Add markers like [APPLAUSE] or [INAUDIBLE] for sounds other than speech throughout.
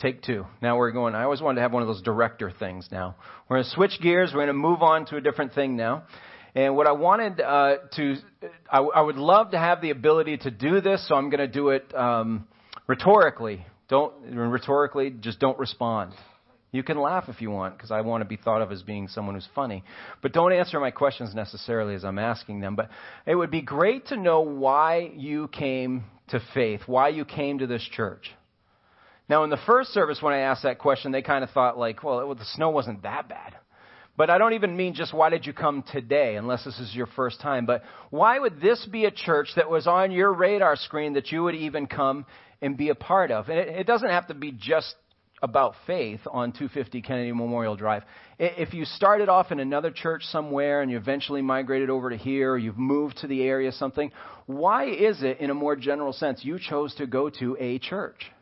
Take two. Now we're going, I always wanted to have one of those director things now. We're going to switch gears. We're going to move on to a different thing now. And what I wanted uh, to, I, I, would love to have the ability to do this, so I'm going to do it um, rhetorically. Don't, rhetorically, just don't respond. You can laugh if you want, because I want to be thought of as being someone who's funny. But don't answer my questions necessarily as I'm asking them. But it would be great to know why you came to faith, why you came to this church. Now, in the first service, when I asked that question, they kind of thought, like, well, the snow wasn't that bad. But I don't even mean just why did you come today, unless this is your first time. But why would this be a church that was on your radar screen that you would even come and be a part of? And it, it doesn't have to be just about faith on 250 Kennedy Memorial Drive. If you started off in another church somewhere and you eventually migrated over to here, or you've moved to the area, something, why is it, in a more general sense, you chose to go to a church?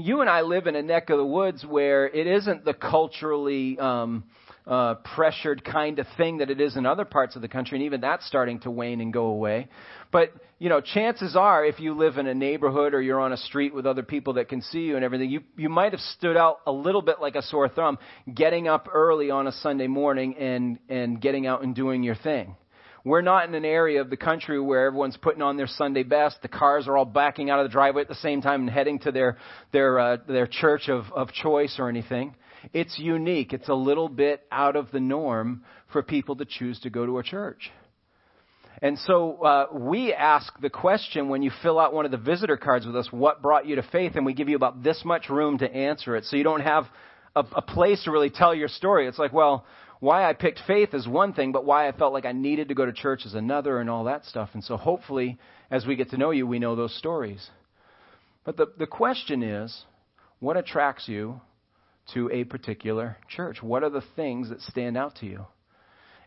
You and I live in a neck of the woods where it isn't the culturally um, uh, pressured kind of thing that it is in other parts of the country, and even that's starting to wane and go away. But you know, chances are, if you live in a neighborhood or you're on a street with other people that can see you and everything, you you might have stood out a little bit like a sore thumb, getting up early on a Sunday morning and and getting out and doing your thing. We're not in an area of the country where everyone's putting on their Sunday best. The cars are all backing out of the driveway at the same time and heading to their their uh, their church of of choice or anything. It's unique. It's a little bit out of the norm for people to choose to go to a church. And so uh, we ask the question when you fill out one of the visitor cards with us, what brought you to faith? And we give you about this much room to answer it. So you don't have a, a place to really tell your story. It's like, well, why I picked faith is one thing, but why I felt like I needed to go to church is another and all that stuff. And so hopefully, as we get to know you, we know those stories. But the, the question is, what attracts you to a particular church? What are the things that stand out to you?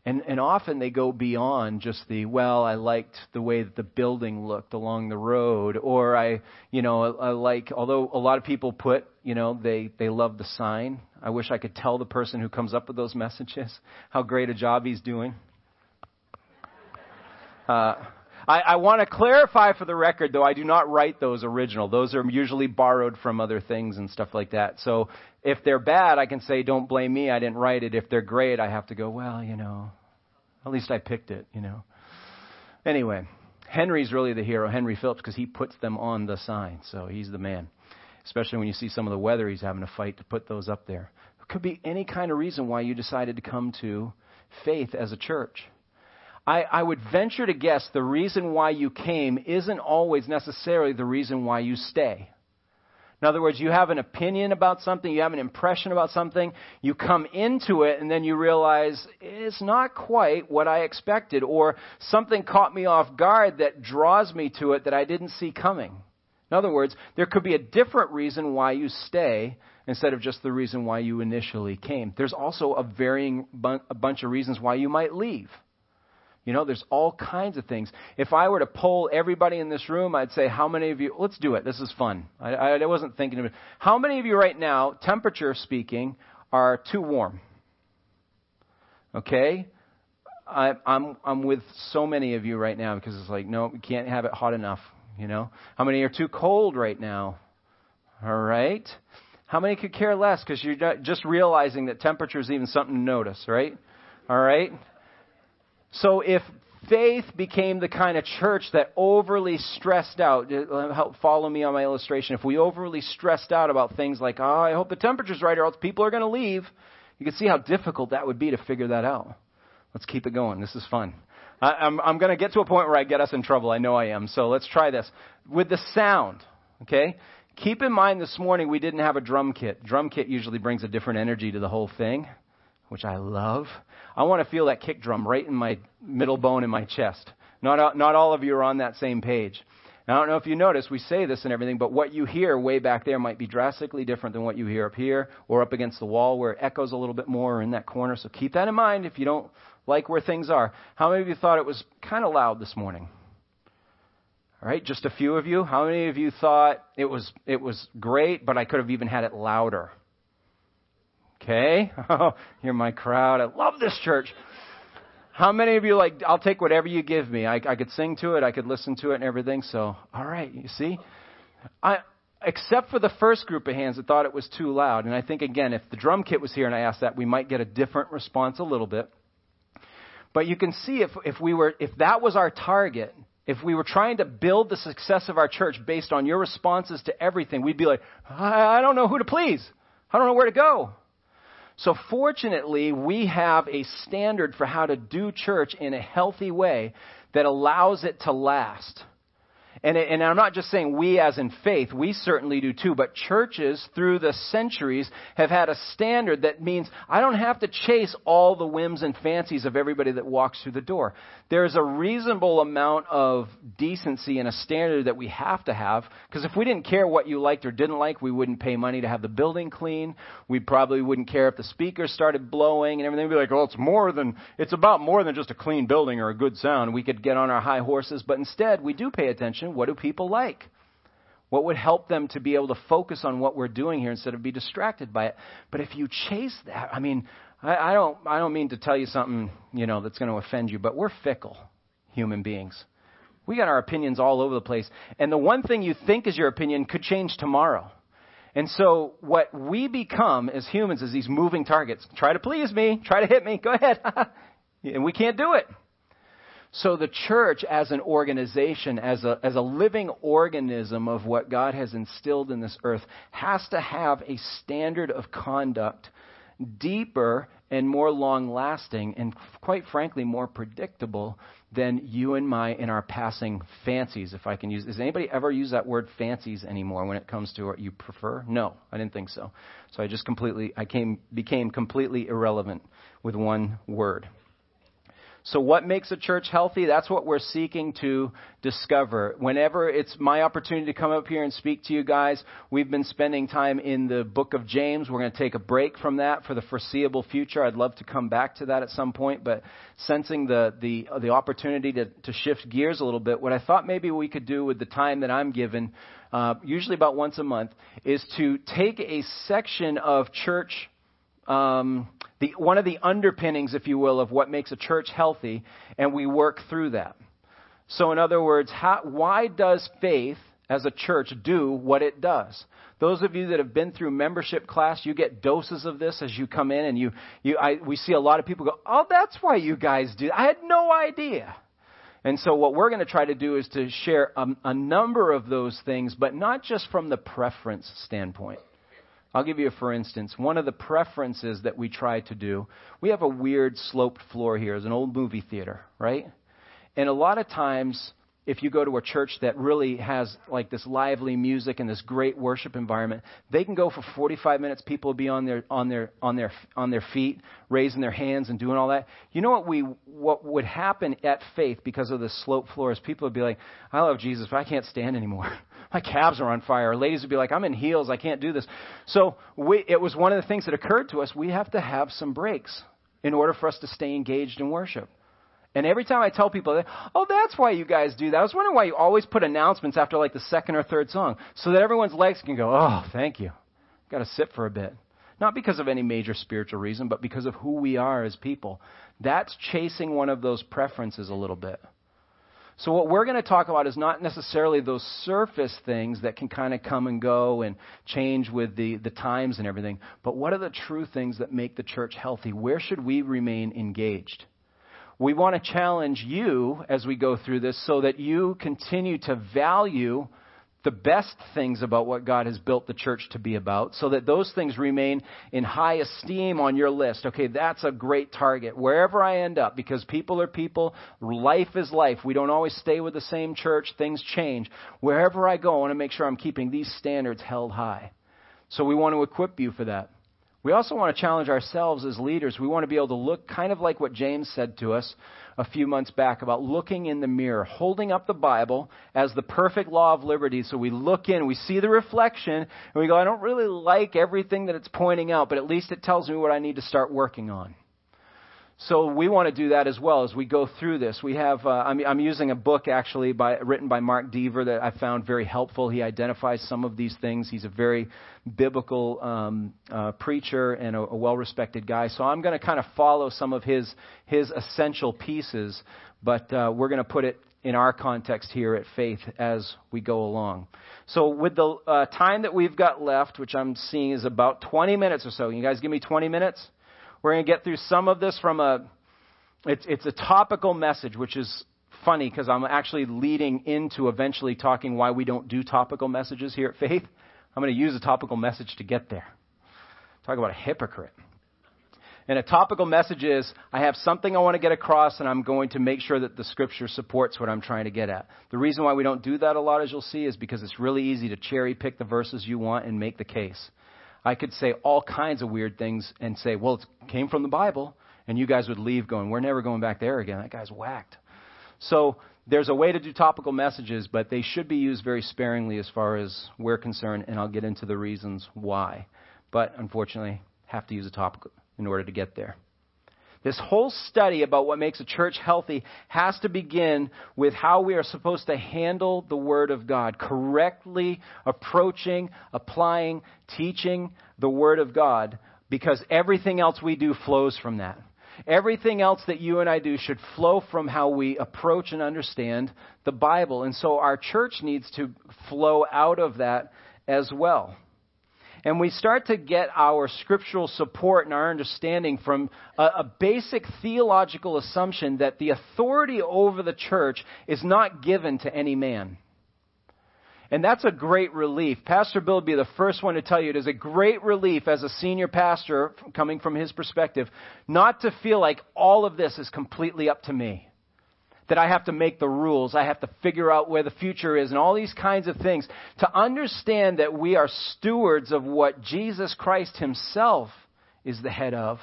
And, and often they go beyond just the, well, I liked the way that the building looked along the road, or I, you know, I, I like, although a lot of people put, you know, they, they love the sign. I wish I could tell the person who comes up with those messages [LAUGHS] how great a job he's doing. Uh, I, I want to clarify for the record, though, I do not write those original. Those are usually borrowed from other things and stuff like that. So if they're bad, I can say, don't blame me, I didn't write it. If they're great, I have to go, well, you know, at least I picked it, you know. Anyway, Henry's really the hero, Henry Phillips, because he puts them on the sign. So he's the man. Especially when you see some of the weather he's having to fight to put those up there. It could be any kind of reason why you decided to come to faith as a church. I, I would venture to guess the reason why you came isn't always necessarily the reason why you stay. In other words, you have an opinion about something, you have an impression about something, you come into it, and then you realize it's not quite what I expected, or something caught me off guard that draws me to it that I didn't see coming. In other words, there could be a different reason why you stay instead of just the reason why you initially came. There's also a varying bu- a bunch of reasons why you might leave. You know, there's all kinds of things. If I were to poll everybody in this room, I'd say, how many of you, let's do it. This is fun. I, I wasn't thinking of it. How many of you right now, temperature speaking, are too warm? Okay? I, I'm, I'm with so many of you right now because it's like, no, we can't have it hot enough. You know? How many are too cold right now? All right? How many could care less because you're just realizing that temperature is even something to notice, right? All right? So if faith became the kind of church that overly stressed out, uh, help follow me on my illustration. If we overly stressed out about things like, oh, I hope the temperature's right or else people are going to leave, you can see how difficult that would be to figure that out. Let's keep it going. This is fun. I, I'm, I'm going to get to a point where I get us in trouble. I know I am. So let's try this. With the sound, okay? Keep in mind this morning we didn't have a drum kit. Drum kit usually brings a different energy to the whole thing which I love. I want to feel that kick drum right in my middle bone in my chest. Not, uh, not all of you are on that same page. Now, I don't know if you notice, we say this and everything, but what you hear way back there might be drastically different than what you hear up here or up against the wall where it echoes a little bit more or in that corner. So keep that in mind if you don't like where things are. How many of you thought it was kind of loud this morning? All right, just a few of you. How many of you thought it was it was great, but I could have even had it louder? Okay? Oh, [LAUGHS] you're my crowd. I love this church. How many of you like, I'll take whatever you give me. I, I could sing to it, I could listen to it and everything. So, all right, you see? I, except for the first group of hands that thought it was too loud. And I think, again, if the drum kit was here and I asked that, we might get a different response a little bit. But you can see if, if we were, if that was our target, if we were trying to build the success of our church based on your responses to everything, we'd be like, I, I don't know who to please. I don't know where to go. So fortunately, we have a standard for how to do church in a healthy way that allows it to last. And, and I'm not just saying we as in faith, we certainly do too, but churches through the centuries have had a standard that means I don't have to chase all the whims and fancies of everybody that walks through the door. There's a reasonable amount of decency and a standard that we have to have, because if we didn't care what you liked or didn't like, we wouldn't pay money to have the building clean. We probably wouldn't care if the speakers started blowing and everything. We'd be like, oh, it's more than, it's about more than just a clean building or a good sound. We could get on our high horses, but instead we do pay attention what do people like? What would help them to be able to focus on what we're doing here instead of be distracted by it? But if you chase that, I mean, I, I don't, I don't mean to tell you something, you know, that's going to offend you, but we're fickle human beings. We got our opinions all over the place. And the one thing you think is your opinion could change tomorrow. And so what we become as humans is these moving targets. Try to please me. Try to hit me. Go ahead. [LAUGHS] and we can't do it. So the church as an organization, as a, as a living organism of what God has instilled in this earth, has to have a standard of conduct deeper and more long lasting and quite frankly more predictable than you and my in our passing fancies if i can use does anybody ever use that word fancies anymore when it comes to what you prefer? No i didn't think so. So i just completely i came became completely irrelevant with one word so, what makes a church healthy? That's what we're seeking to discover. Whenever it's my opportunity to come up here and speak to you guys, we've been spending time in the book of James. We're going to take a break from that for the foreseeable future. I'd love to come back to that at some point, but sensing the, the, the opportunity to, to shift gears a little bit, what I thought maybe we could do with the time that I'm given, uh, usually about once a month, is to take a section of church um, the, one of the underpinnings, if you will, of what makes a church healthy, and we work through that. So, in other words, how, why does faith as a church do what it does? Those of you that have been through membership class, you get doses of this as you come in, and you, you I, we see a lot of people go, "Oh, that's why you guys do." I had no idea. And so, what we're going to try to do is to share a, a number of those things, but not just from the preference standpoint. I'll give you a for instance. One of the preferences that we try to do, we have a weird sloped floor here. It's an old movie theater, right? And a lot of times, if you go to a church that really has like this lively music and this great worship environment, they can go for 45 minutes. People will be on their on their on their on their feet, raising their hands and doing all that. You know what we what would happen at Faith because of the slope floor is people would be like, "I love Jesus, but I can't stand anymore." [LAUGHS] my calves are on fire. Ladies would be like, I'm in heels. I can't do this. So we, it was one of the things that occurred to us. We have to have some breaks in order for us to stay engaged in worship. And every time I tell people, oh, that's why you guys do that. I was wondering why you always put announcements after like the second or third song, so that everyone's legs can go, oh, thank you. Got to sit for a bit. Not because of any major spiritual reason, but because of who we are as people. That's chasing one of those preferences a little bit. So, what we're going to talk about is not necessarily those surface things that can kind of come and go and change with the, the times and everything, but what are the true things that make the church healthy? Where should we remain engaged? We want to challenge you as we go through this so that you continue to value the best things about what God has built the church to be about so that those things remain in high esteem on your list. Okay, that's a great target. Wherever I end up, because people are people, life is life. We don't always stay with the same church, things change. Wherever I go, I want to make sure I'm keeping these standards held high. So we want to equip you for that. We also want to challenge ourselves as leaders. We want to be able to look kind of like what James said to us a few months back about looking in the mirror, holding up the Bible as the perfect law of liberty. So we look in, we see the reflection, and we go, I don't really like everything that it's pointing out, but at least it tells me what I need to start working on. So we want to do that as well as we go through this. We have, uh, I'm, I'm, using a book actually by, written by Mark Dever that I found very helpful. He identifies some of these things. He's a very biblical um, uh, preacher and a, a well-respected guy. So I'm going to kind of follow some of his his essential pieces, but uh, we're going to put it in our context here at Faith as we go along. So, with the uh, time that we've got left, which I'm seeing is about 20 minutes or so, you guys give me 20 minutes? We're going to get through some of this from a, it's, it's a topical message, which is funny because I'm actually leading into eventually talking why we don't do topical messages here at Faith. I'm going to use a topical message to get there. Talk about a hypocrite. And a topical message is I have something I want to get across, and I'm going to make sure that the scripture supports what I'm trying to get at. The reason why we don't do that a lot, as you'll see, is because it's really easy to cherry pick the verses you want and make the case. I could say all kinds of weird things and say, well, it came from the Bible, and you guys would leave going, we're never going back there again. That guy's whacked. So there's a way to do topical messages, but they should be used very sparingly as far as we're concerned, and I'll get into the reasons why. But unfortunately, have to use a topic in order to get there. This whole study about what makes a church healthy has to begin with how we are supposed to handle the Word of God, correctly approaching, applying, teaching the Word of God, because everything else we do flows from that. Everything else that you and I do should flow from how we approach and understand the Bible. And so our church needs to flow out of that as well. And we start to get our scriptural support and our understanding from a, a, basic theological assumption that the authority over the church is not given to any man. And that's a great relief. Pastor Bill would be the first one to tell you it is a great relief as a senior pastor, coming from his perspective, not to feel like all of this is completely up to me that I have to make the rules. I have to figure out where the future is and all these kinds of things. To understand that we are stewards of what Jesus Christ himself is the head of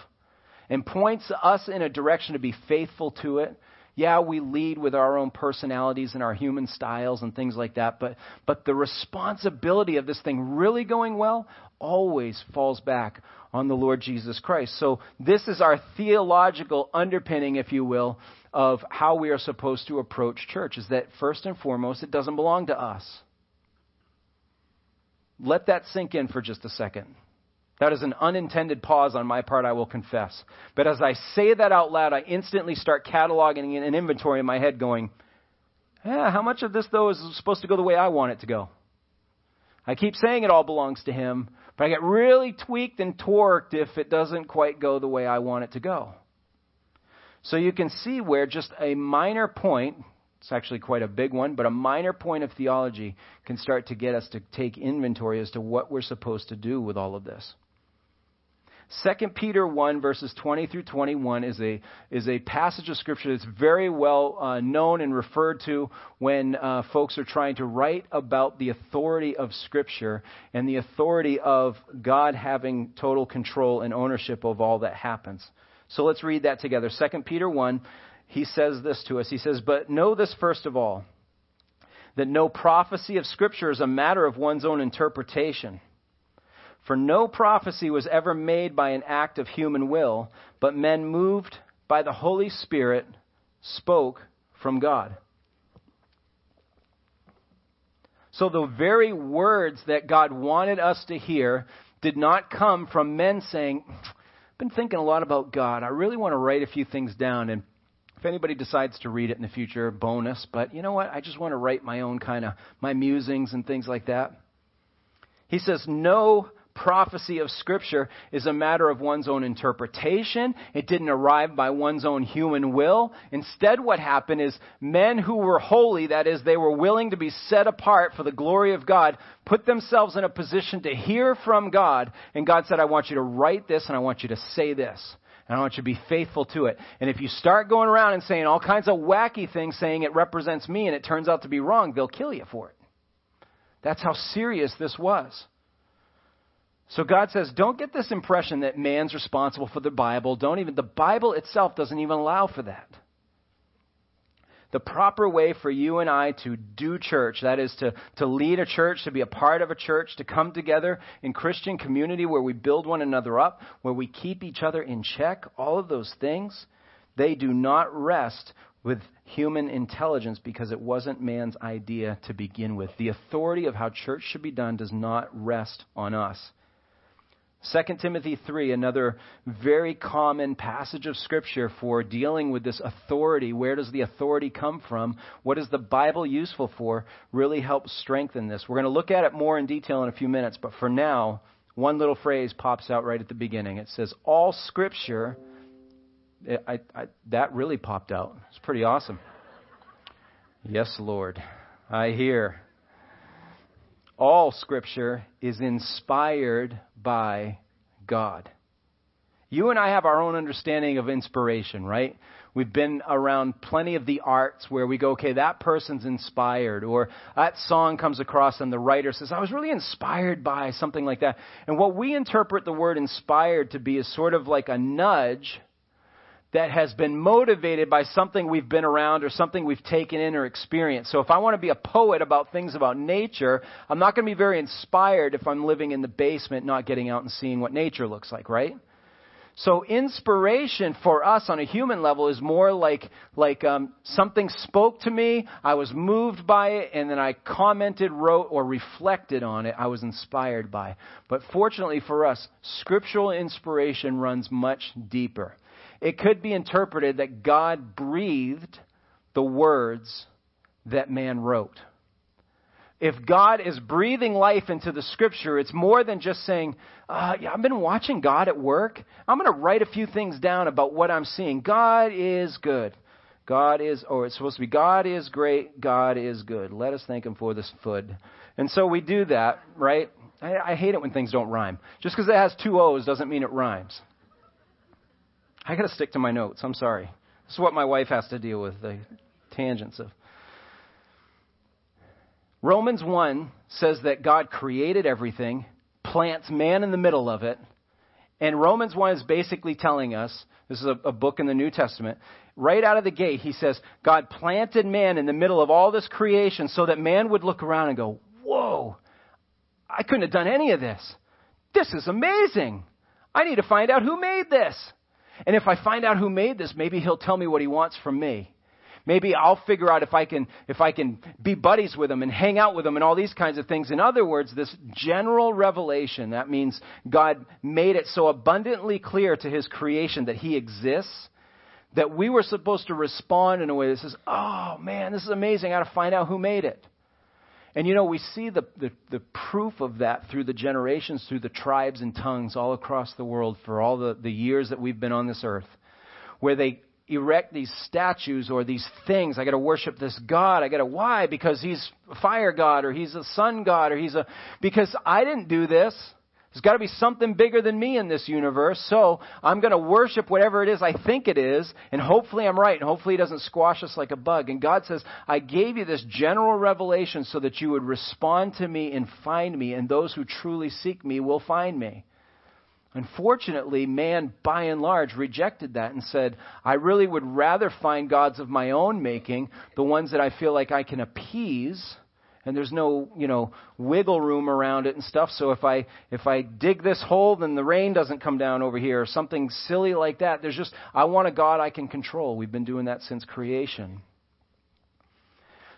and points us in a direction to be faithful to it. Yeah, we lead with our own personalities and our human styles and things like that, but, but the responsibility of this thing really going well always falls back on the Lord Jesus Christ. So this is our theological underpinning, if you will, of how we are supposed to approach church is that first and foremost, it doesn't belong to us. Let that sink in for just a second. That is an unintended pause on my part, I will confess. But as I say that out loud, I instantly start cataloging an inventory in my head going, yeah, how much of this, though, is supposed to go the way I want it to go? I keep saying it all belongs to Him, but I get really tweaked and torqued if it doesn't quite go the way I want it to go. So you can see where just a minor point, it's actually quite a big one, but a minor point of theology can start to get us to take inventory as to what we're supposed to do with all of this. 2 Peter 1, verses 20 through 21 is a, is a passage of Scripture that's very well uh, known and referred to when uh, folks are trying to write about the authority of Scripture and the authority of God having total control and ownership of all that happens. So let's read that together. 2 Peter 1, he says this to us. He says, But know this first of all, that no prophecy of Scripture is a matter of one's own interpretation. For no prophecy was ever made by an act of human will, but men moved by the Holy Spirit spoke from God. So the very words that God wanted us to hear did not come from men saying, been thinking a lot about God. I really want to write a few things down. And if anybody decides to read it in the future, bonus. But you know what? I just want to write my own kind of my musings and things like that. He says, no prophecy of Scripture is a matter of one's own interpretation. It didn't arrive by one's own human will. Instead, what happened is men who were holy, that is, they were willing to be set apart for the glory of God, put themselves in a position to hear from God. And God said, I want you to write this and I want you to say this. And I want you to be faithful to it. And if you start going around and saying all kinds of wacky things saying it represents me and it turns out to be wrong, they'll kill you for it. That's how serious this was. So God says, don't get this impression that man's responsible for the Bible. Don't even, the Bible itself doesn't even allow for that. The proper way for you and I to do church, that is to, to lead a church, to be a part of a church, to come together in Christian community where we build one another up, where we keep each other in check, all of those things, they do not rest with human intelligence because it wasn't man's idea to begin with. The authority of how church should be done does not rest on us. 2 Timothy 3, another very common passage of Scripture for dealing with this authority. Where does the authority come from? What is the Bible useful for? Really helps strengthen this. We're going to look at it more in detail in a few minutes, but for now, one little phrase pops out right at the beginning. It says, All Scripture. I, I, that really popped out. It's pretty awesome. Yes, Lord. I hear all scripture is inspired by God. You and I have our own understanding of inspiration, right? We've been around plenty of the arts where we go, okay, that person's inspired, or that song comes across and the writer says, I was really inspired by something like that. And what we interpret the word inspired to be is sort of like a nudge that has been motivated by something we've been around or something we've taken in or experienced. So if I want to be a poet about things about nature, I'm not going to be very inspired if I'm living in the basement not getting out and seeing what nature looks like, right? So inspiration for us on a human level is more like like um, something spoke to me, I was moved by it, and then I commented, wrote, or reflected on it. I was inspired by. But fortunately for us, scriptural inspiration runs much deeper. It could be interpreted that God breathed the words that man wrote. If God is breathing life into the scripture, it's more than just saying, uh, yeah, I've been watching God at work. I'm going to write a few things down about what I'm seeing. God is good. God is, or it's supposed to be, God is great. God is good. Let us thank Him for this food. And so we do that, right? I, I hate it when things don't rhyme. Just because it has two O's doesn't mean it rhymes. I got to stick to my notes. I'm sorry. This is what my wife has to deal with the tangents of. Romans 1 says that God created everything, plants man in the middle of it, and Romans 1 is basically telling us this is a, a, book in the New Testament. Right out of the gate, he says, God planted man in the middle of all this creation so that man would look around and go, Whoa, I couldn't have done any of this. This is amazing. I need to find out who made this. And if I find out who made this, maybe he'll tell me what he wants from me. Maybe I'll figure out if I can if I can be buddies with him and hang out with him and all these kinds of things. In other words, this general revelation, that means God made it so abundantly clear to his creation that he exists that we were supposed to respond in a way that says, "Oh man, this is amazing. I got to find out who made it." And you know, we see the, the, the, proof of that through the generations, through the tribes and tongues all across the world for all the, the years that we've been on this earth, where they erect these statues or these things. I got to worship this God. I got to why? Because he's a fire god or he's a sun god or he's a because I didn't do this. There's got to be something bigger than me in this universe. So I'm going to worship whatever it is I think it is, and hopefully I'm right, and hopefully it doesn't squash us like a bug. And God says, I gave you this general revelation so that you would respond to me and find me, and those who truly seek me will find me. Unfortunately, man, by and large, rejected that and said, I really would rather find gods of my own making, the ones that I feel like I can appease and there's no you know wiggle room around it and stuff. So if i if i dig this hole then the rain doesn't come down over here or something silly like that. There's just i want a god i can control. We've been doing that since creation.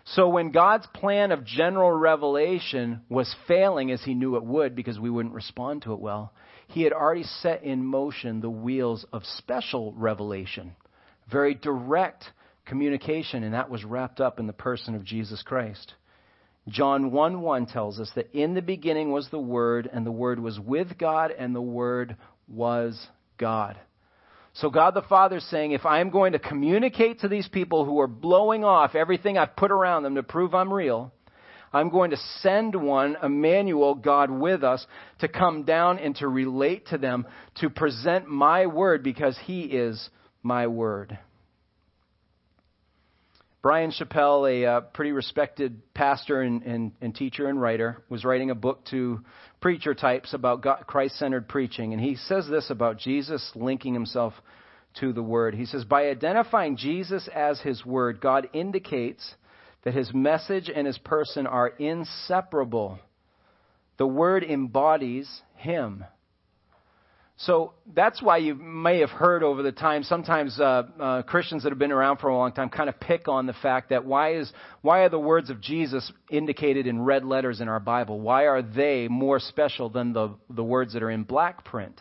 So when god's plan of general revelation was failing as he knew it would because we wouldn't respond to it well he had already set in motion the wheels of special revelation very direct communication and that was wrapped up in the person of jesus christ John 1 1 tells us that in the beginning was the Word, and the Word was with God, and the Word was God. So God the Father is saying, if I'm going to communicate to these people who are blowing off everything I've put around them to prove I'm real, I'm going to send one, Emmanuel, God with us, to come down and to relate to them, to present my word because he is my word. Bryan Chapell, a uh, pretty respected pastor and, and, and, teacher and writer, was writing a book to preacher types about Christ centered preaching. And he says this about Jesus linking himself to the Word. He says, By identifying Jesus as his Word, God indicates that his message and his person are inseparable. The Word embodies him. So that's why you may have heard over the time, sometimes uh, uh, Christians that have been around for a long time kind of pick on the fact that why, is, why are the words of Jesus indicated in red letters in our Bible? Why are they more special than the, the words that are in black print?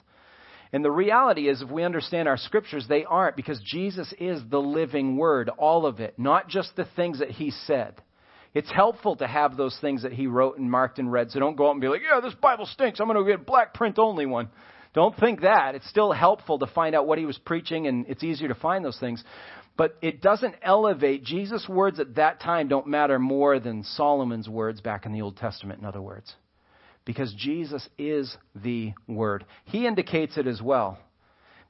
And the reality is, if we understand our scriptures, they aren't because Jesus is the living word, all of it, not just the things that he said. It's helpful to have those things that he wrote and marked in red, So don't go out and be like, yeah, this Bible stinks. I'm going to get a black print only one. Don't think that. It's still helpful to find out what he was preaching, and it's easier to find those things. But it doesn't elevate. Jesus' words at that time don't matter more than Solomon's words back in the Old Testament, in other words. Because Jesus is the Word. He indicates it as well.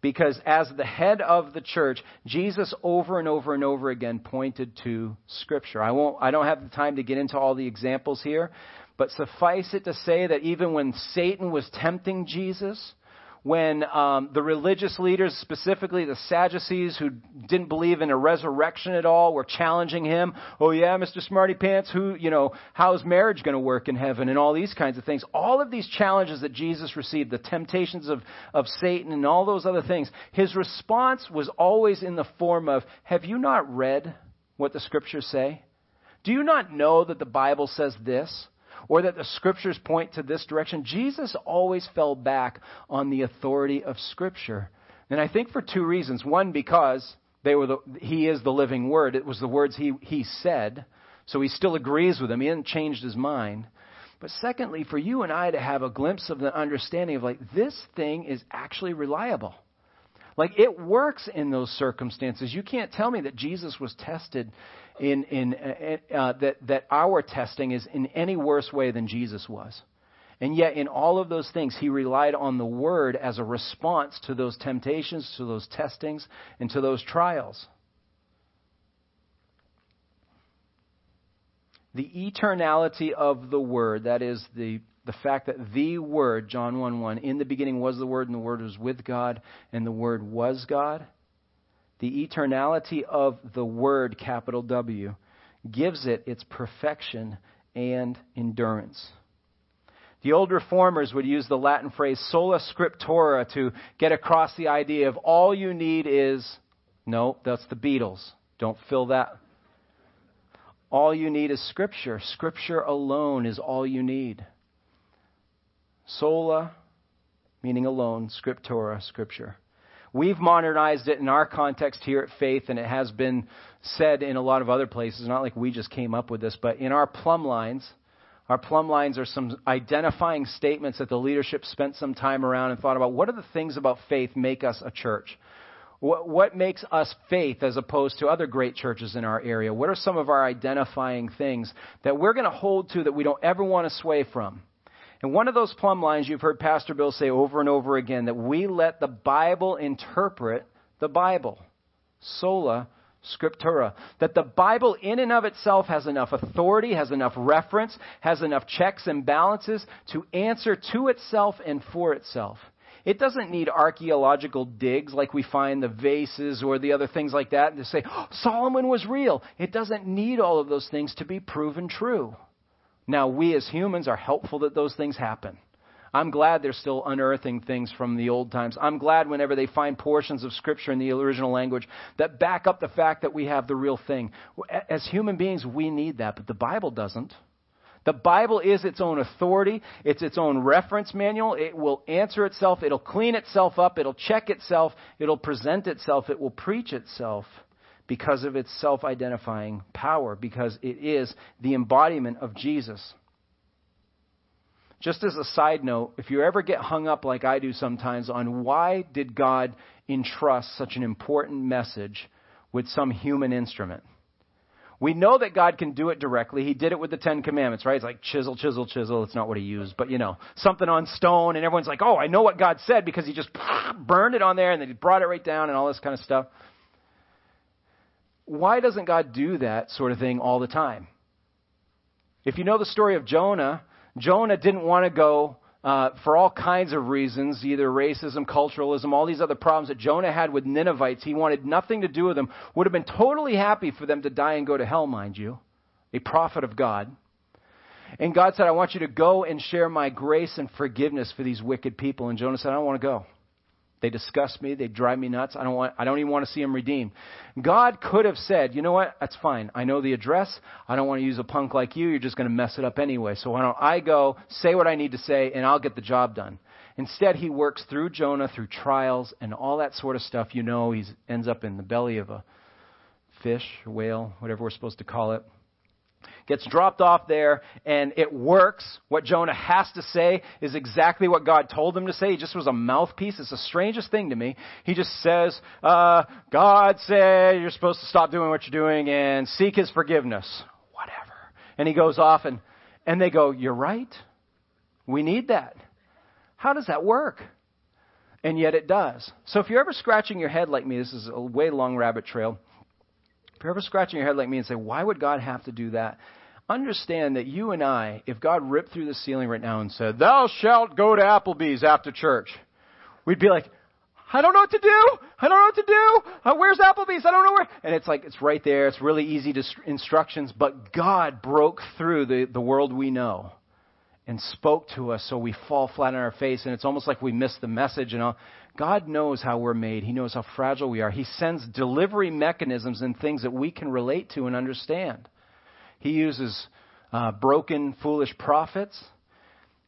Because as the head of the church, Jesus over and over and over again pointed to Scripture. I, won't, I don't have the time to get into all the examples here, but suffice it to say that even when Satan was tempting Jesus, when um, the religious leaders, specifically the Sadducees, who didn't believe in a resurrection at all, were challenging him. Oh yeah, Mr. Smarty Pants, who you know, how's marriage going to work in heaven, and all these kinds of things. All of these challenges that Jesus received, the temptations of of Satan, and all those other things, his response was always in the form of, "Have you not read what the Scriptures say? Do you not know that the Bible says this?" Or that the scriptures point to this direction. Jesus always fell back on the authority of scripture. And I think for two reasons. One, because they were the, he is the living word. It was the words he, he said. So he still agrees with them. He hasn't changed his mind. But secondly, for you and I to have a glimpse of the understanding of like, this thing is actually reliable. Like it works in those circumstances. You can't tell me that Jesus was tested in, in uh, uh, that that our testing is in any worse way than Jesus was. And yet, in all of those things, he relied on the word as a response to those temptations, to those testings, and to those trials. The eternality of the word, that is, the the fact that the Word, John 1 1, in the beginning was the Word, and the Word was with God, and the Word was God. The eternality of the Word, capital W, gives it its perfection and endurance. The old reformers would use the Latin phrase sola scriptura to get across the idea of all you need is, no, that's the Beatles. Don't fill that. All you need is Scripture. Scripture alone is all you need. Sola, meaning alone, scriptura, scripture. We've modernized it in our context here at Faith, and it has been said in a lot of other places. Not like we just came up with this, but in our plumb lines, our plumb lines are some identifying statements that the leadership spent some time around and thought about what are the things about faith make us a church? What, what makes us faith as opposed to other great churches in our area? What are some of our identifying things that we're going to hold to that we don't ever want to sway from? And one of those plumb lines you've heard Pastor Bill say over and over again that we let the Bible interpret the Bible. Sola scriptura. That the Bible in and of itself has enough authority, has enough reference, has enough checks and balances to answer to itself and for itself. It doesn't need archaeological digs like we find the vases or the other things like that to say, oh, Solomon was real. It doesn't need all of those things to be proven true. Now, we as humans are helpful that those things happen. I'm glad they're still unearthing things from the old times. I'm glad whenever they find portions of Scripture in the original language that back up the fact that we have the real thing. As human beings, we need that, but the Bible doesn't. The Bible is its own authority. It's its own reference manual. It will answer itself. It'll clean itself up. It'll check itself. It'll present itself. It will preach itself because of its self identifying power, because it is the embodiment of Jesus. Just as a side note, if you ever get hung up like I do sometimes on why did God entrust such an important message with some human instrument? We know that God can do it directly. He did it with the Ten Commandments, right? It's like chisel, chisel, chisel. It's not what he used, but you know, something on stone, and everyone's like, oh, I know what God said because he just [LAUGHS] burned it on there and then he brought it right down and all this kind of stuff why doesn't God do that sort of thing all the time? If you know the story of Jonah, Jonah didn't want to go uh, for all kinds of reasons, either racism, culturalism, all these other problems that Jonah had with Ninevites. He wanted nothing to do with them. Would have been totally happy for them to die and go to hell, mind you. A prophet of God. And God said, I want you to go and share my grace and forgiveness for these wicked people. And Jonah said, I don't want to go. They disgust me. They drive me nuts. I don't want, I don't even want to see them redeemed. God could have said, you know what? That's fine. I know the address. I don't want to use a punk like you. You're just going to mess it up anyway. So why don't I go, say what I need to say, and I'll get the job done. Instead, he works through Jonah, through trials, and all that sort of stuff. You know, he ends up in the belly of a fish, whale, whatever we're supposed to call it gets dropped off there, and it works. What Jonah has to say is exactly what God told him to say. He just was a mouthpiece. It's the strangest thing to me. He just says, uh, God said you're supposed to stop doing what you're doing and seek his forgiveness. Whatever. And he goes off, and, and they go, You're right. We need that. How does that work? And yet it does. So if you're ever scratching your head like me, this is a way long rabbit trail. Ever scratching your head like me and say, why would God have to do that? Understand that you and I, if God ripped through the ceiling right now and said, thou shalt go to Applebee's after church, we'd be like, I don't know what to do. I don't know what to do. Uh, where's Applebee's? I don't know where. And it's like, it's right there. It's really easy to instructions. But God broke through the, the world we know and spoke to us so we fall flat on our face. And it's almost like we miss the message and all. God knows how we're made. He knows how fragile we are. He sends delivery mechanisms and things that we can relate to and understand. He uses uh, broken, foolish prophets.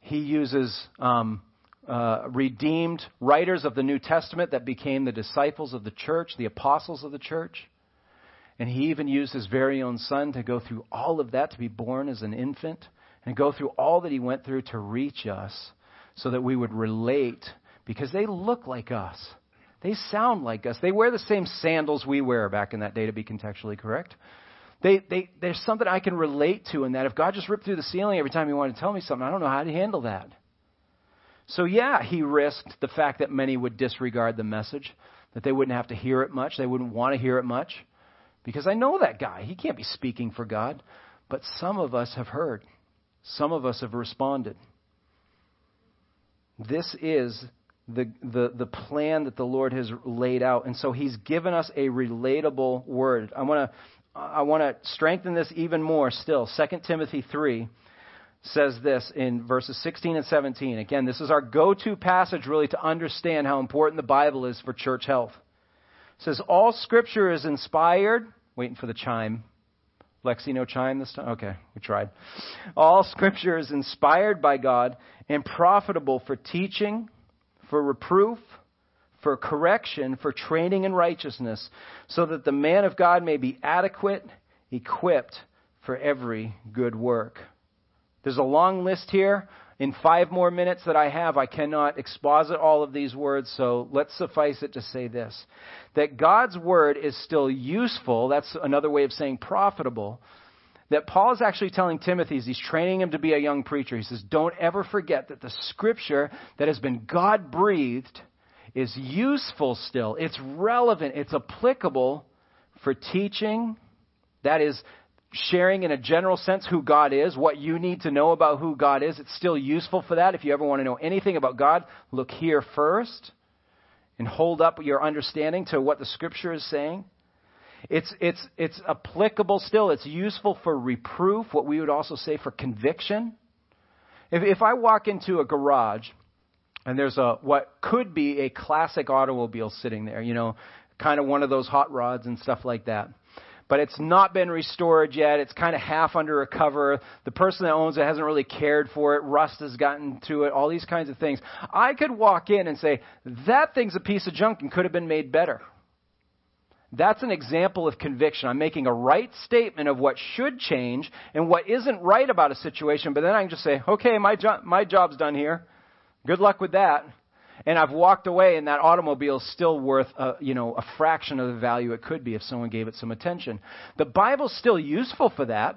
He uses um, uh, redeemed writers of the New Testament that became the disciples of the church, the apostles of the church. And he even used his very own son to go through all of that, to be born as an infant, and go through all that he went through to reach us so that we would relate because they look like us. They sound like us. They wear the same sandals we wear back in that day, to be contextually correct. They, they, there's something I can relate to in that. If God just ripped through the ceiling every time He wanted to tell me something, I don't know how to handle that. So, yeah, He risked the fact that many would disregard the message, that they wouldn't have to hear it much, they wouldn't want to hear it much. Because I know that guy. He can't be speaking for God. But some of us have heard, some of us have responded. This is the, the, the plan that the Lord has laid out. And so he's given us a relatable word. I want to I want to strengthen this even more still. 2 Timothy 3 says this in verses 16 and 17. Again, this is our go to passage really to understand how important the Bible is for church health. It says, All scripture is inspired. Waiting for the chime. Lexi, no chime this time? Okay, we tried. All scripture is inspired by God and profitable for teaching for reproof, for correction, for training in righteousness, so that the man of God may be adequate, equipped for every good work. There's a long list here. In five more minutes that I have, I cannot exposit all of these words, so let's suffice it to say this that God's word is still useful. That's another way of saying profitable that Paul is actually telling Timothy as he's training him to be a young preacher. He says, Don't ever forget that the scripture that has been God breathed is useful still. It's relevant. It's applicable for teaching. That is, sharing in a general sense who God is, what you need to know about who God is. It's still useful for that. If you ever want to know anything about God, look here first and hold up your understanding to what the scripture is saying. It's, it's, it's applicable still. It's useful for reproof, what we would also say for conviction. If, if I walk into a garage and there's a what could be a classic automobile sitting there, you know, kind of one of those hot rods and stuff like that. But it's not been restored yet. It's kind of half under a cover. The person that owns it hasn't really cared for it. Rust has gotten to it. All these kinds of things. I could walk in and say, that thing's a piece of junk and could have been made better. That's an example of conviction. I'm making a right statement of what should change and what isn't right about a situation, but then I can just say, okay, my, jo- my job's done here. Good luck with that. And I've walked away, and that automobile is still worth, a, you know, a fraction of the value it could be if someone gave it some attention. The Bible's still useful for that.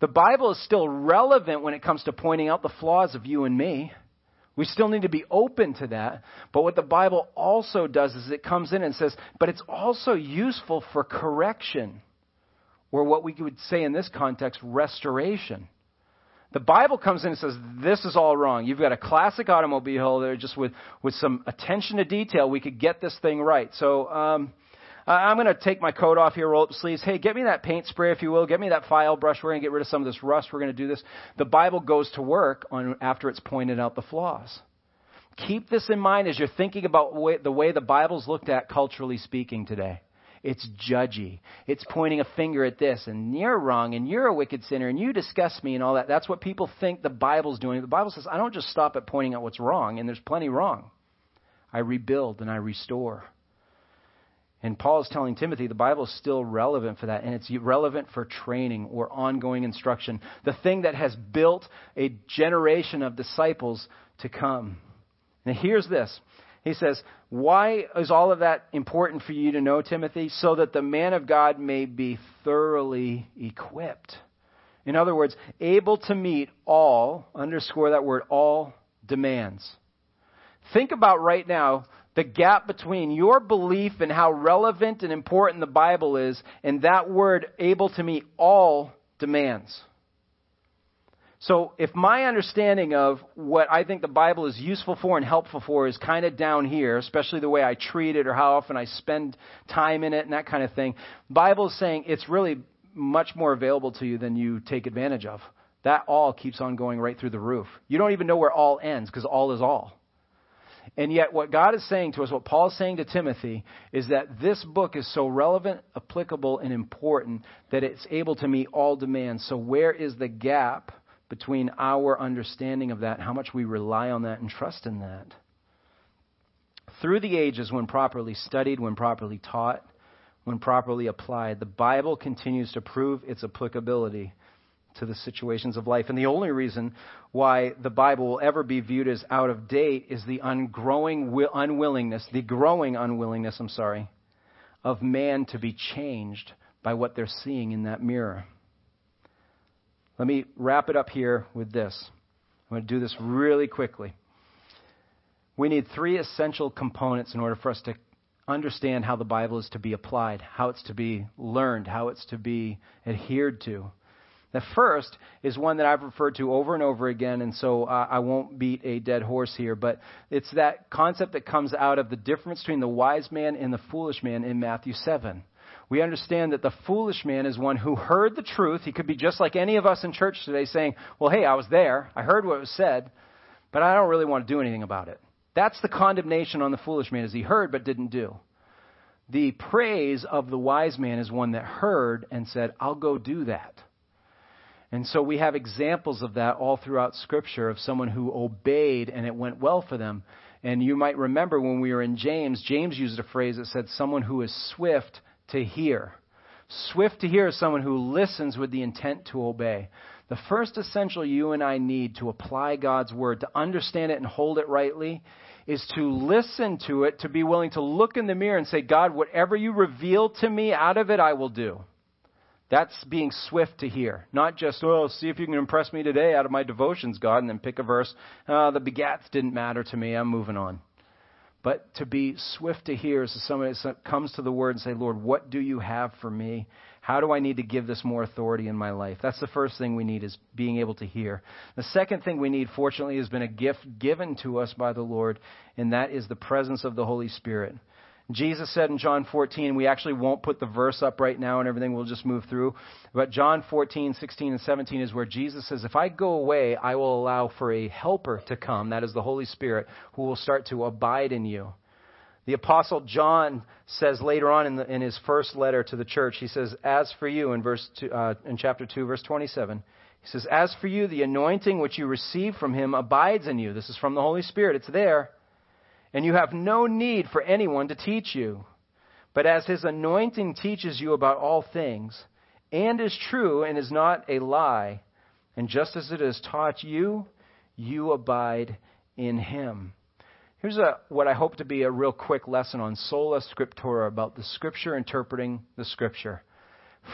The Bible is still relevant when it comes to pointing out the flaws of you and me. We still need to be open to that. But what the Bible also does is it comes in and says, but it's also useful for correction, or what we would say in this context, restoration. The Bible comes in and says, this is all wrong. You've got a classic automobile there, just with, with some attention to detail, we could get this thing right. So, um, I'm going to take my coat off here, roll up the sleeves. Hey, get me that paint spray, if you will. Get me that file brush. We're going to get rid of some of this rust. We're going to do this. The Bible goes to work on after it's pointed out the flaws. keep this in mind as you're thinking about the way the Bible's looked at culturally speaking today. It's judgy. It's pointing a finger at this, and you're wrong, and you're a wicked sinner, and you disgust me, and all that. That's what people think the Bible's doing. The Bible says, I don't just stop at pointing out what's wrong, and there's plenty wrong. I rebuild and I restore. And Paul is telling Timothy the Bible is still relevant for that, and it's relevant for training or ongoing instruction. The thing that has built a generation of disciples to come. Now, here's this. He says, Why is all of that important for you to know, Timothy? So that the man of God may be thoroughly equipped. In other words, able to meet all, underscore that word, all demands. Think about right now the gap between your belief and how relevant and important the Bible is and that word able to meet all demands. So, if my understanding of what I think the Bible is useful for and helpful for is kind of down here, especially the way I treat it or how often I spend time in it and that kind of thing, Bible is saying it's really much more available to you than you take advantage of. That all keeps on going right through the roof. You don't even know where all ends because all is all. And yet, what God is saying to us, what Paul is saying to Timothy, is that this book is so relevant, applicable, and important that it's able to meet all demands. So, where is the gap between our understanding of that how much we rely on that and trust in that? Through the ages, when properly studied, when properly taught, when properly applied, the Bible continues to prove its applicability to the situations of life. And the only reason why the Bible will ever be viewed as out of date is the ungrowing unwillingness, the growing unwillingness, I'm sorry, of man to be changed by what they're seeing in that mirror. Let me wrap it up here with this. I'm going to do this really quickly. We need three essential components in order for us to understand how the Bible is to be applied, how it's to be learned, how it's to be adhered to. The first is one that I've referred to over and over again, and so uh, I won't beat a dead horse here, but it's that concept that comes out of the difference between the wise man and the foolish man in Matthew 7. We understand that the foolish man is one who heard the truth. He could be just like any of us in church today saying, Well, hey, I was there. I heard what was said, but I don't really want to do anything about it. That's the condemnation on the foolish man, is he heard but didn't do. The praise of the wise man is one that heard and said, I'll go do that. And so we have examples of that all throughout Scripture of someone who obeyed and it went well for them. And you might remember when we were in James, James used a phrase that said, someone who is swift to hear. Swift to hear is someone who listens with the intent to obey. The first essential you and I need to apply God's word, to understand it and hold it rightly, is to listen to it, to be willing to look in the mirror and say, God, whatever you reveal to me out of it, I will do. That's being swift to hear. Not just, oh, see if you can impress me today out of my devotions, God, and then pick a verse. Uh, the begats didn't matter to me. I'm moving on. But to be swift to hear is somebody that comes to the Word and say, Lord, what do you have for me? How do I need to give this more authority in my life? That's the first thing we need is being able to hear. The second thing we need, fortunately, has been a gift given to us by the Lord, and that is the presence of the Holy Spirit. Jesus said in John 14, we actually won't put the verse up right now and everything, we'll just move through. But John 14, 16, and 17 is where Jesus says, If I go away, I will allow for a helper to come, that is the Holy Spirit, who will start to abide in you. The Apostle John says later on in, the, in his first letter to the church, he says, As for you, in, verse two, uh, in chapter 2, verse 27, he says, As for you, the anointing which you receive from him abides in you. This is from the Holy Spirit, it's there and you have no need for anyone to teach you. But as his anointing teaches you about all things, and is true and is not a lie, and just as it has taught you, you abide in him. Here's a, what I hope to be a real quick lesson on sola scriptura about the scripture interpreting the scripture.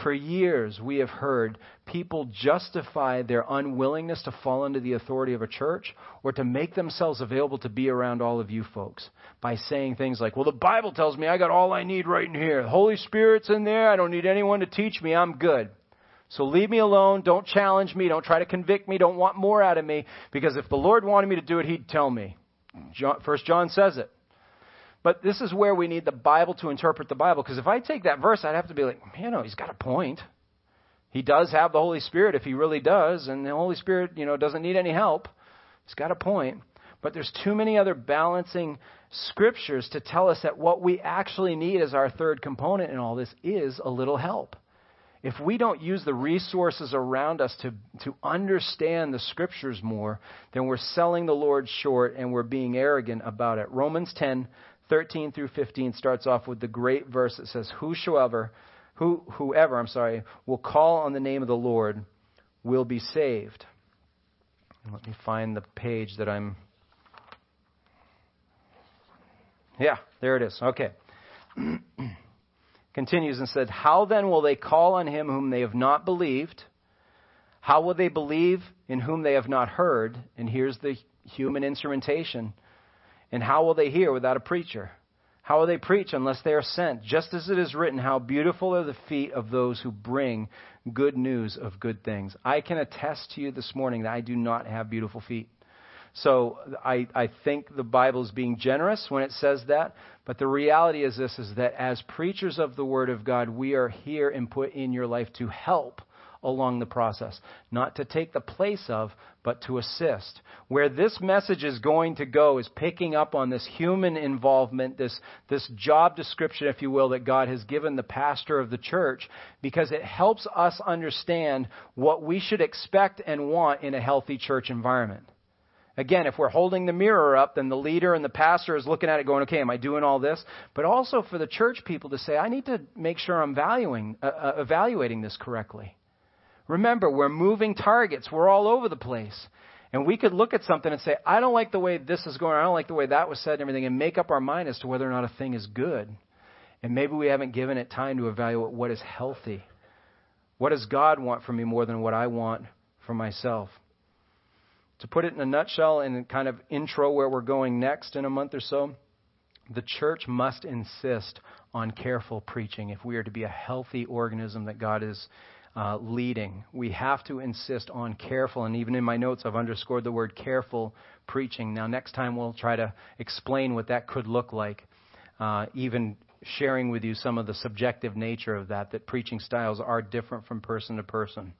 For years, we have heard people justify their unwillingness to fall under the authority of a church or to make themselves available to be around all of you folks by saying things like, Well, the Bible tells me I got all I need right in here. The Holy Spirit's in there. I don't need anyone to teach me. I'm good. So leave me alone. Don't challenge me. Don't try to convict me. Don't want more out of me. Because if the Lord wanted me to do it, He'd tell me. First John says it. But this is where we need the Bible to interpret the Bible. Because if I take that verse, I'd have to be like, you oh, know, he's got a point. He does have the Holy Spirit if he really does, and the Holy Spirit, you know, doesn't need any help. He's got a point. But there's too many other balancing scriptures to tell us that what we actually need as our third component in all this is a little help. If we don't use the resources around us to, to understand the scriptures more, then we're selling the Lord short and we're being arrogant about it. Romans 10, 13 through 15 starts off with the great verse that says, Whosoever, who, whoever, I'm sorry, will call on the name of the Lord will be saved. Let me find the page that I'm. Yeah, there it is. Okay. [CLEARS THROAT] Continues and said, How then will they call on him whom they have not believed? How will they believe in whom they have not heard? And here's the human instrumentation. And how will they hear without a preacher? How will they preach unless they are sent? Just as it is written, How beautiful are the feet of those who bring good news of good things. I can attest to you this morning that I do not have beautiful feet. So I, I think the Bible is being generous when it says that. But the reality is this is that as preachers of the Word of God, we are here and put in your life to help along the process. Not to take the place of, but to assist. Where this message is going to go is picking up on this human involvement, this, this job description, if you will, that God has given the pastor of the church, because it helps us understand what we should expect and want in a healthy church environment. Again, if we're holding the mirror up, then the leader and the pastor is looking at it going, okay, am I doing all this? But also for the church people to say, I need to make sure I'm valuing, uh, uh evaluating this correctly. Remember, we're moving targets. We're all over the place. And we could look at something and say, I don't like the way this is going. I don't like the way that was said and everything, and make up our mind as to whether or not a thing is good. And maybe we haven't given it time to evaluate what is healthy. What does God want from me more than what I want for myself? To put it in a nutshell and kind of intro where we're going next in a month or so, the church must insist on careful preaching if we are to be a healthy organism that God is uh, leading. We have to insist on careful, and even in my notes, I've underscored the word careful preaching. Now, next time we'll try to explain what that could look like, uh, even sharing with you some of the subjective nature of that, that preaching styles are different from person to person.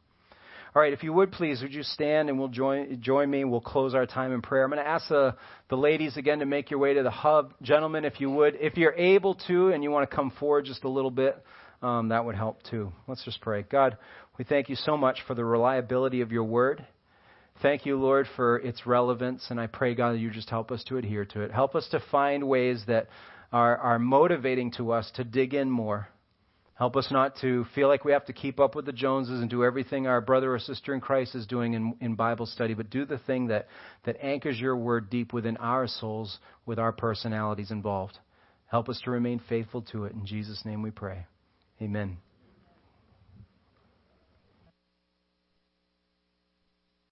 All right, if you would please, would you stand and we'll join, join me? We'll close our time in prayer. I'm going to ask the, the ladies again to make your way to the hub. Gentlemen, if you would, if you're able to and you want to come forward just a little bit, um, that would help too. Let's just pray. God, we thank you so much for the reliability of your word. Thank you, Lord, for its relevance, and I pray, God, that you just help us to adhere to it. Help us to find ways that are, are motivating to us to dig in more. Help us not to feel like we have to keep up with the Joneses and do everything our brother or sister in Christ is doing in, in Bible study, but do the thing that, that anchors your word deep within our souls with our personalities involved. Help us to remain faithful to it. In Jesus' name we pray. Amen.